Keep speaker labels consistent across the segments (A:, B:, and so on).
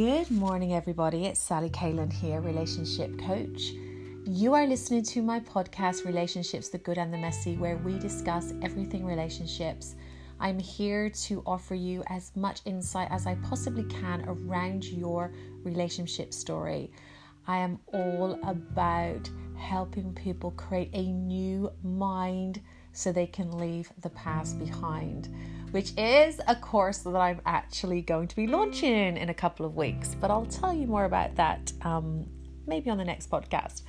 A: Good morning, everybody. It's Sally Kalen here, relationship coach. You are listening to my podcast, Relationships the Good and the Messy, where we discuss everything relationships. I'm here to offer you as much insight as I possibly can around your relationship story. I am all about helping people create a new mind so they can leave the past behind, which is a course that I'm actually going to be launching in a couple of weeks. But I'll tell you more about that um, maybe on the next podcast.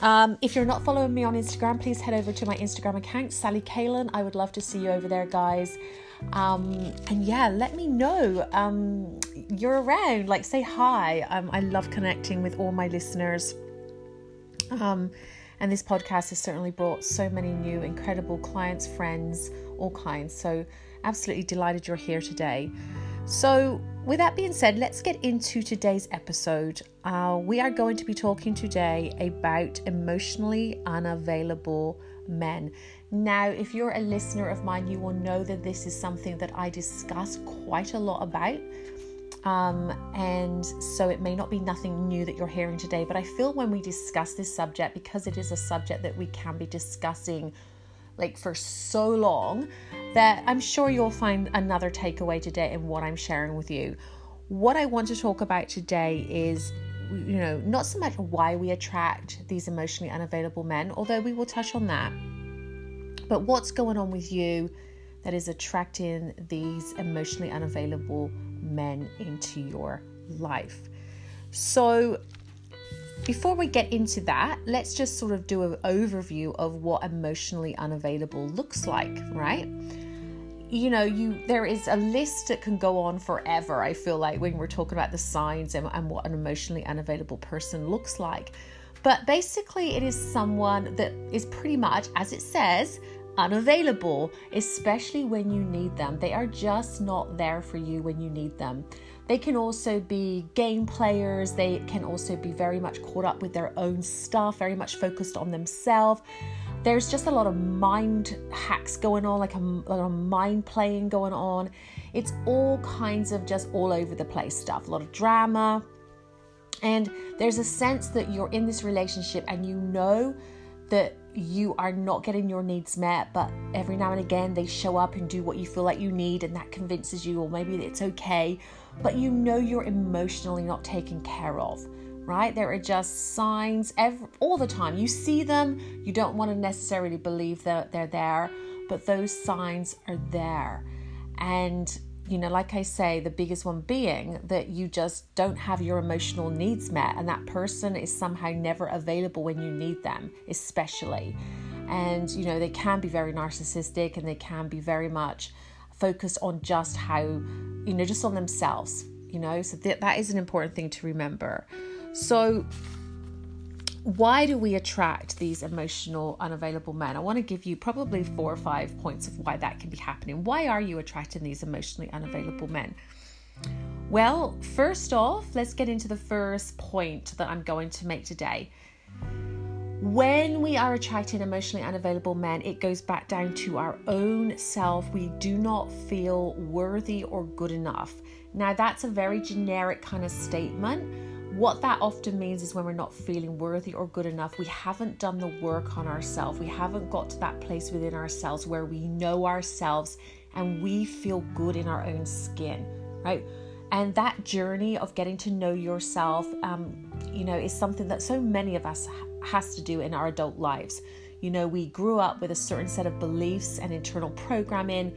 A: Um, if you're not following me on Instagram, please head over to my Instagram account, Sally Kalen. I would love to see you over there, guys. Um, and yeah, let me know um, you're around. Like, say hi. Um, I love connecting with all my listeners. And this podcast has certainly brought so many new, incredible clients, friends, all kinds. So, absolutely delighted you're here today. So, with that being said, let's get into today's episode. Uh, we are going to be talking today about emotionally unavailable men. Now, if you're a listener of mine, you will know that this is something that I discuss quite a lot about. Um, and so it may not be nothing new that you're hearing today, but I feel when we discuss this subject, because it is a subject that we can be discussing like for so long, that I'm sure you'll find another takeaway today in what I'm sharing with you. What I want to talk about today is you know, not so much why we attract these emotionally unavailable men, although we will touch on that, but what's going on with you that is attracting these emotionally unavailable men into your life. So, before we get into that, let's just sort of do an overview of what emotionally unavailable looks like, right? You know, you there is a list that can go on forever. I feel like when we're talking about the signs and, and what an emotionally unavailable person looks like. But basically, it is someone that is pretty much, as it says, unavailable, especially when you need them. They are just not there for you when you need them. They can also be game players, they can also be very much caught up with their own stuff, very much focused on themselves. There's just a lot of mind hacks going on, like a, lot of mind playing going on. It's all kinds of just all over the place stuff, a lot of drama. And there's a sense that you're in this relationship and you know that you are not getting your needs met, but every now and again they show up and do what you feel like you need, and that convinces you, or maybe it's okay, but you know you're emotionally not taken care of, right? There are just signs every, all the time. You see them, you don't want to necessarily believe that they're there, but those signs are there. And you know, like I say, the biggest one being that you just don't have your emotional needs met, and that person is somehow never available when you need them, especially. And, you know, they can be very narcissistic and they can be very much focused on just how, you know, just on themselves, you know, so th- that is an important thing to remember. So, why do we attract these emotional unavailable men? I want to give you probably four or five points of why that can be happening. Why are you attracting these emotionally unavailable men? Well, first off, let's get into the first point that I'm going to make today. When we are attracting emotionally unavailable men, it goes back down to our own self. We do not feel worthy or good enough. Now, that's a very generic kind of statement what that often means is when we're not feeling worthy or good enough, we haven't done the work on ourselves. We haven't got to that place within ourselves where we know ourselves and we feel good in our own skin, right? And that journey of getting to know yourself, um, you know, is something that so many of us has to do in our adult lives. You know, we grew up with a certain set of beliefs and internal programming,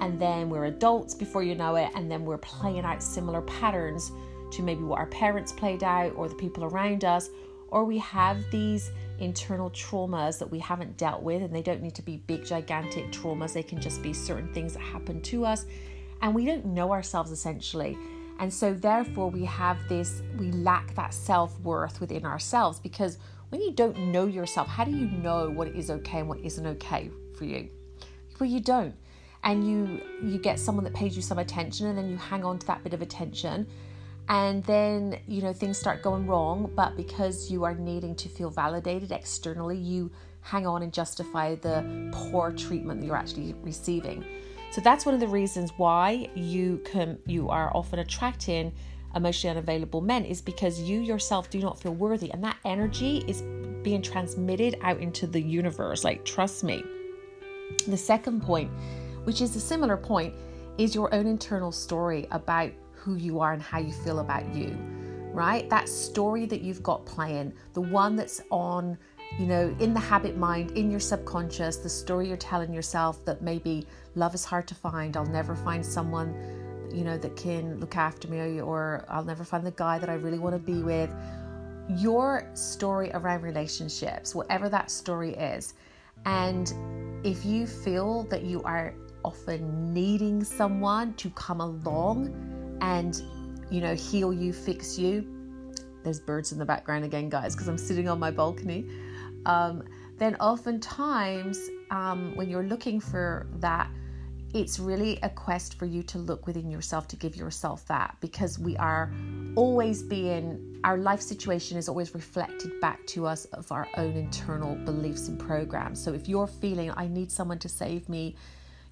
A: and then we're adults before you know it, and then we're playing out similar patterns to maybe what our parents played out or the people around us, or we have these internal traumas that we haven't dealt with, and they don't need to be big, gigantic traumas, they can just be certain things that happen to us, and we don't know ourselves essentially. And so, therefore, we have this, we lack that self worth within ourselves because when you don't know yourself, how do you know what is okay and what isn't okay for you? Well, you don't. And you you get someone that pays you some attention and then you hang on to that bit of attention and then you know things start going wrong but because you are needing to feel validated externally you hang on and justify the poor treatment that you're actually receiving so that's one of the reasons why you can you are often attracting emotionally unavailable men is because you yourself do not feel worthy. And that energy is being transmitted out into the universe. Like, trust me. The second point, which is a similar point, is your own internal story about who you are and how you feel about you, right? That story that you've got playing, the one that's on, you know, in the habit mind, in your subconscious, the story you're telling yourself that maybe love is hard to find, I'll never find someone, you know, that can look after me, or I'll never find the guy that I really want to be with. Your story around relationships, whatever that story is, and if you feel that you are often needing someone to come along and, you know, heal you, fix you, there's birds in the background again, guys, because I'm sitting on my balcony. Um, then oftentimes, um, when you're looking for that, it's really a quest for you to look within yourself to give yourself that because we are always being our life situation is always reflected back to us of our own internal beliefs and programs. So if you're feeling i need someone to save me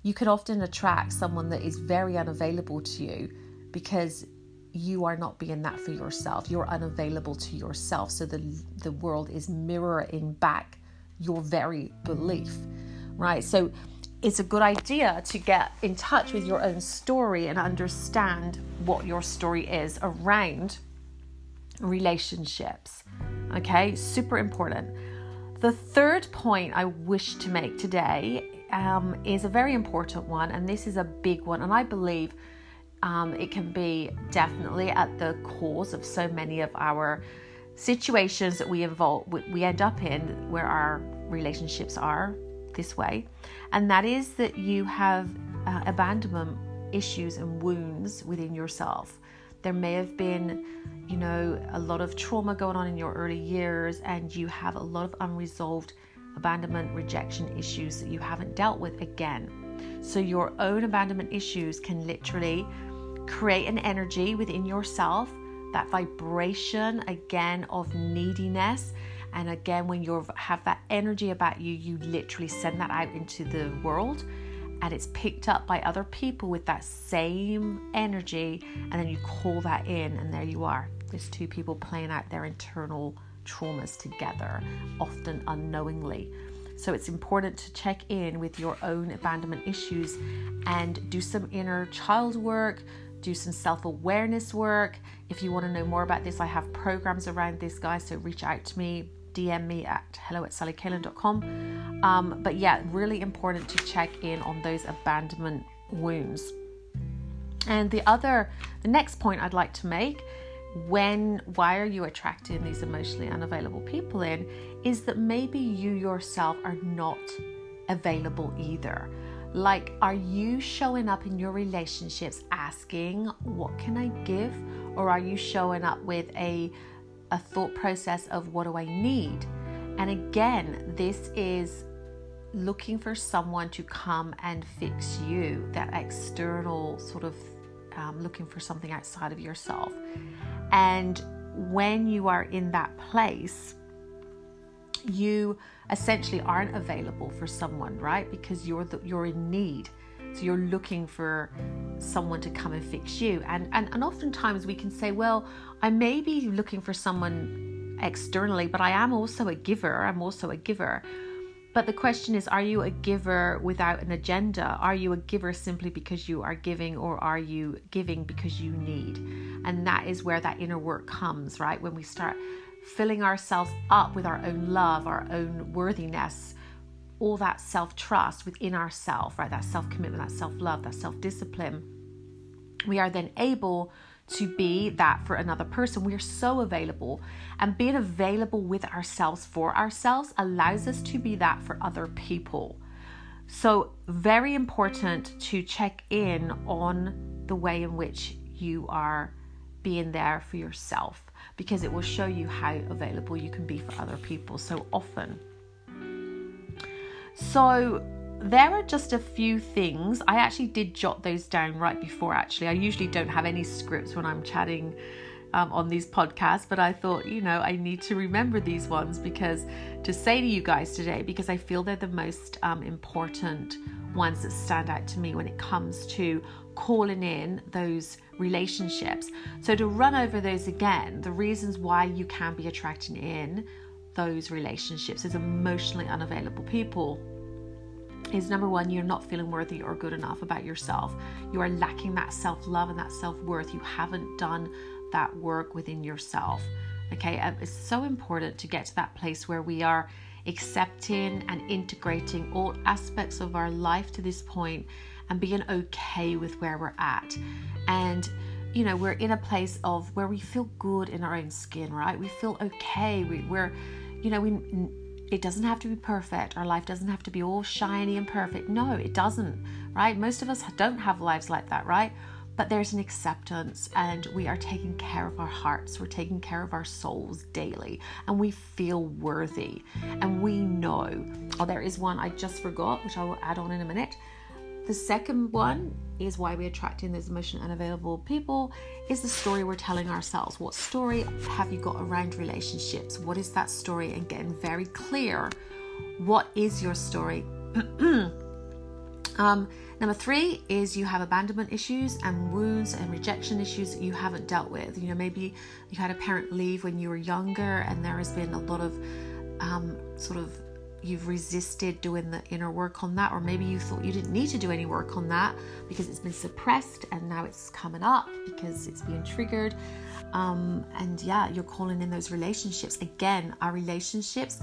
A: you can often attract someone that is very unavailable to you because you are not being that for yourself you're unavailable to yourself so the the world is mirroring back your very belief right so it's a good idea to get in touch with your own story and understand what your story is around relationships. Okay, super important. The third point I wish to make today um, is a very important one, and this is a big one, and I believe um, it can be definitely at the cause of so many of our situations that we involve we end up in where our relationships are this way, and that is that you have uh, abandonment issues and wounds within yourself. There may have been, you know, a lot of trauma going on in your early years, and you have a lot of unresolved abandonment, rejection issues that you haven't dealt with again. So, your own abandonment issues can literally create an energy within yourself, that vibration again of neediness and again, when you have that energy about you, you literally send that out into the world and it's picked up by other people with that same energy. And then you call that in, and there you are. There's two people playing out their internal traumas together, often unknowingly. So it's important to check in with your own abandonment issues and do some inner child work, do some self awareness work. If you want to know more about this, I have programs around this, guys. So reach out to me. DM me at hello at sallycalen.com. Um, but yeah, really important to check in on those abandonment wounds. And the other, the next point I'd like to make when why are you attracting these emotionally unavailable people in is that maybe you yourself are not available either. Like, are you showing up in your relationships asking, What can I give? Or are you showing up with a a thought process of what do I need? And again, this is looking for someone to come and fix you, that external sort of um, looking for something outside of yourself. And when you are in that place, you essentially aren't available for someone, right? Because you're the, you're in need. So you're looking for someone to come and fix you. And, and, and oftentimes we can say, well, I may be looking for someone externally, but I am also a giver. I'm also a giver. But the question is, are you a giver without an agenda? Are you a giver simply because you are giving, or are you giving because you need? And that is where that inner work comes, right? When we start filling ourselves up with our own love, our own worthiness, all that self trust within ourself, right? That self commitment, that self love, that self discipline, we are then able to be that for another person. We are so available, and being available with ourselves for ourselves allows us to be that for other people. So, very important to check in on the way in which you are being there for yourself because it will show you how available you can be for other people so often. So, there are just a few things. I actually did jot those down right before, actually. I usually don't have any scripts when I'm chatting um, on these podcasts, but I thought, you know, I need to remember these ones because to say to you guys today, because I feel they're the most um, important ones that stand out to me when it comes to calling in those relationships. So, to run over those again, the reasons why you can be attracting in those relationships as emotionally unavailable people is number one, you're not feeling worthy or good enough about yourself. You are lacking that self love and that self worth. You haven't done that work within yourself. Okay, um, it's so important to get to that place where we are accepting and integrating all aspects of our life to this point and being okay with where we're at. And you know, we're in a place of where we feel good in our own skin, right? We feel okay. We, we're, you know, we it doesn't have to be perfect. Our life doesn't have to be all shiny and perfect. No, it doesn't, right? Most of us don't have lives like that, right? but there's an acceptance and we are taking care of our hearts we're taking care of our souls daily and we feel worthy and we know oh there is one i just forgot which i will add on in a minute the second one is why we attract in those emotionally unavailable people. Is the story we're telling ourselves. What story have you got around relationships? What is that story? And getting very clear what is your story? Um, Number three is you have abandonment issues and wounds and rejection issues that you haven't dealt with. You know, maybe you had a parent leave when you were younger, and there has been a lot of um, sort of you've resisted doing the inner work on that, or maybe you thought you didn't need to do any work on that because it's been suppressed and now it's coming up because it's being triggered. Um, and yeah, you're calling in those relationships. Again, our relationships,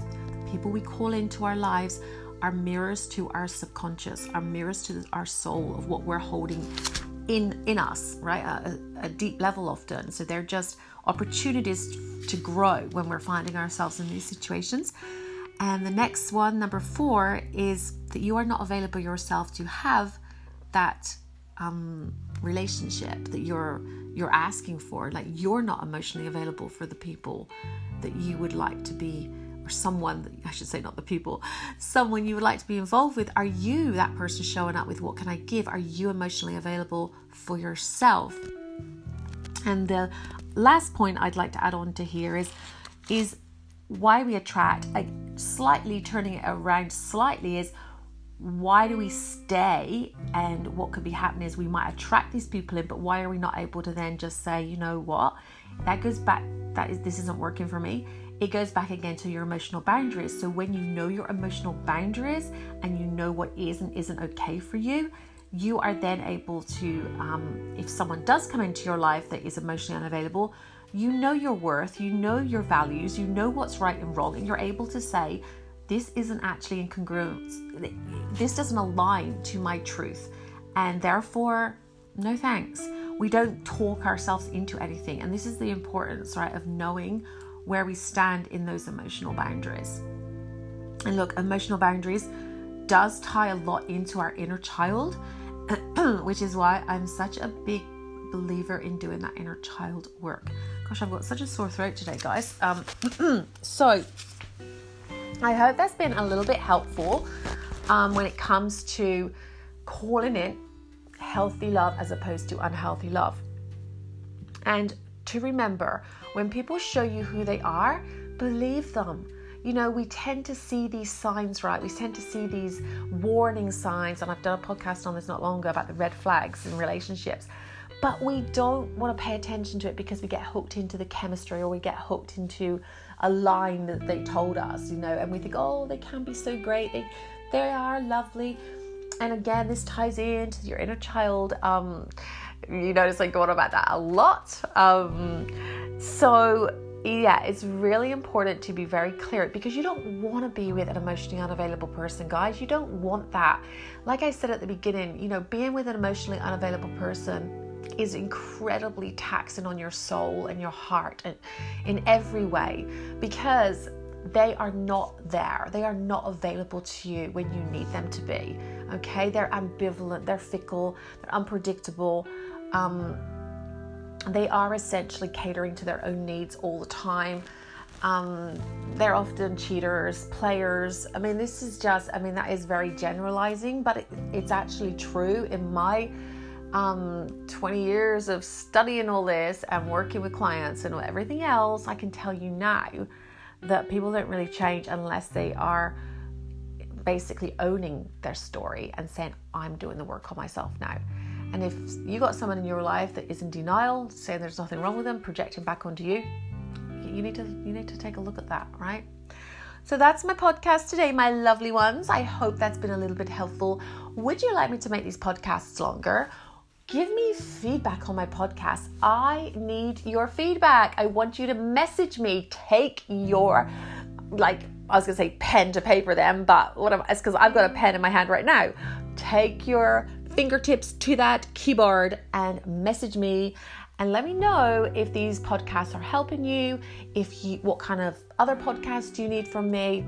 A: people we call into our lives, are mirrors to our subconscious, are mirrors to our soul of what we're holding in in us, right? A, a deep level often. So they're just opportunities to grow when we're finding ourselves in these situations. And the next one, number four, is that you are not available yourself to have that um, relationship that you're you're asking for. Like you're not emotionally available for the people that you would like to be or someone, that, I should say, not the people, someone you would like to be involved with, are you that person showing up with what can I give? Are you emotionally available for yourself? And the last point I'd like to add on to here is is why we attract, like slightly turning it around slightly is why do we stay and what could be happening is we might attract these people in but why are we not able to then just say you know what that goes back that is this isn't working for me it goes back again to your emotional boundaries. So when you know your emotional boundaries and you know what is and isn't okay for you, you are then able to, um, if someone does come into your life that is emotionally unavailable, you know your worth, you know your values, you know what's right and wrong, and you're able to say, this isn't actually in congruence. This doesn't align to my truth. And therefore, no thanks. We don't talk ourselves into anything. And this is the importance, right, of knowing where we stand in those emotional boundaries. And look, emotional boundaries does tie a lot into our inner child, which is why I'm such a big believer in doing that inner child work. Gosh, I've got such a sore throat today, guys. Um, so, I hope that's been a little bit helpful um, when it comes to calling in healthy love as opposed to unhealthy love. And to remember, when people show you who they are, believe them. You know, we tend to see these signs, right? We tend to see these warning signs, and I've done a podcast on this not long ago about the red flags in relationships. But we don't want to pay attention to it because we get hooked into the chemistry or we get hooked into a line that they told us, you know, and we think, oh, they can be so great. They, they are lovely. And again, this ties into your inner child. Um, you notice I go on about that a lot. Um, so, yeah, it's really important to be very clear because you don't want to be with an emotionally unavailable person, guys. You don't want that. Like I said at the beginning, you know, being with an emotionally unavailable person is incredibly taxing on your soul and your heart and in every way because they are not there. They are not available to you when you need them to be. Okay? They're ambivalent, they're fickle, they're unpredictable. Um, they are essentially catering to their own needs all the time. Um, they're often cheaters, players. I mean, this is just, I mean, that is very generalizing, but it, it's actually true in my um, 20 years of studying all this and working with clients and everything else, I can tell you now that people don't really change unless they are basically owning their story and saying, I'm doing the work on myself now. And if you got someone in your life that is in denial, saying there's nothing wrong with them, projecting back onto you, you need to you need to take a look at that, right? So that's my podcast today, my lovely ones. I hope that's been a little bit helpful. Would you like me to make these podcasts longer? Give me feedback on my podcast. I need your feedback. I want you to message me. Take your like I was gonna say pen to paper then, but what am, it's because I've got a pen in my hand right now. Take your fingertips to that keyboard and message me and let me know if these podcasts are helping you, if you what kind of other podcasts do you need from me.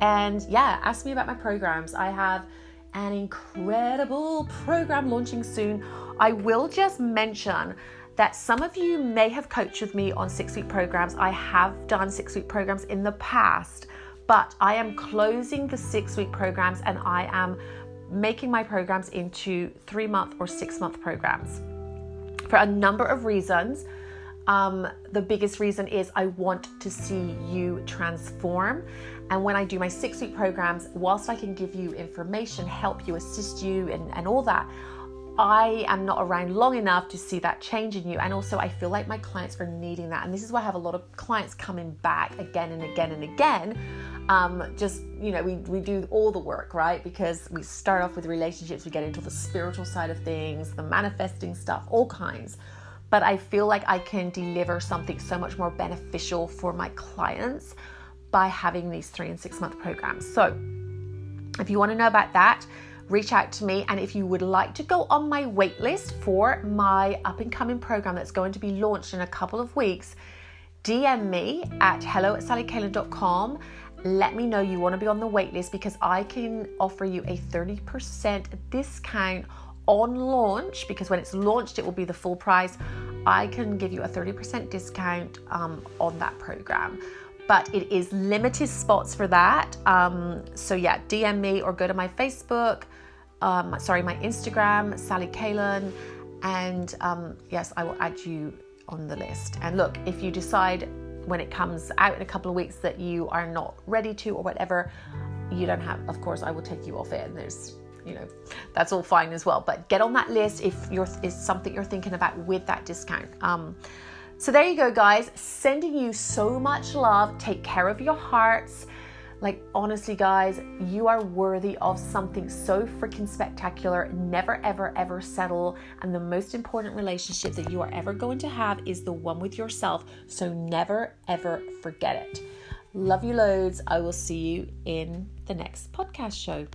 A: And yeah, ask me about my programs. I have an incredible program launching soon. I will just mention that some of you may have coached with me on six week programs. I have done six week programs in the past, but I am closing the six week programs and I am making my programs into three month or six month programs for a number of reasons. Um, the biggest reason is I want to see you transform. And when I do my six week programs, whilst I can give you information, help you, assist you, and, and all that, I am not around long enough to see that change in you. And also, I feel like my clients are needing that. And this is why I have a lot of clients coming back again and again and again. Um, just, you know, we, we do all the work, right? Because we start off with relationships, we get into the spiritual side of things, the manifesting stuff, all kinds. But I feel like I can deliver something so much more beneficial for my clients by having these three and six month programs. So, if you want to know about that, reach out to me. And if you would like to go on my waitlist for my up and coming program that's going to be launched in a couple of weeks, DM me at hello at sallycalen.com. Let me know you want to be on the waitlist because I can offer you a 30% discount on launch because when it's launched, it will be the full price. I can give you a 30% discount um, on that program but it is limited spots for that. Um, so yeah, DM me or go to my Facebook, um, sorry, my Instagram, Sally Kalen, and um, yes, I will add you on the list. And look, if you decide when it comes out in a couple of weeks that you are not ready to or whatever, you don't have. Of course, I will take you off it, and there's you know that's all fine as well but get on that list if you're is something you're thinking about with that discount um, so there you go, guys. Sending you so much love. Take care of your hearts. Like, honestly, guys, you are worthy of something so freaking spectacular. Never, ever, ever settle. And the most important relationship that you are ever going to have is the one with yourself. So never, ever forget it. Love you loads. I will see you in the next podcast show.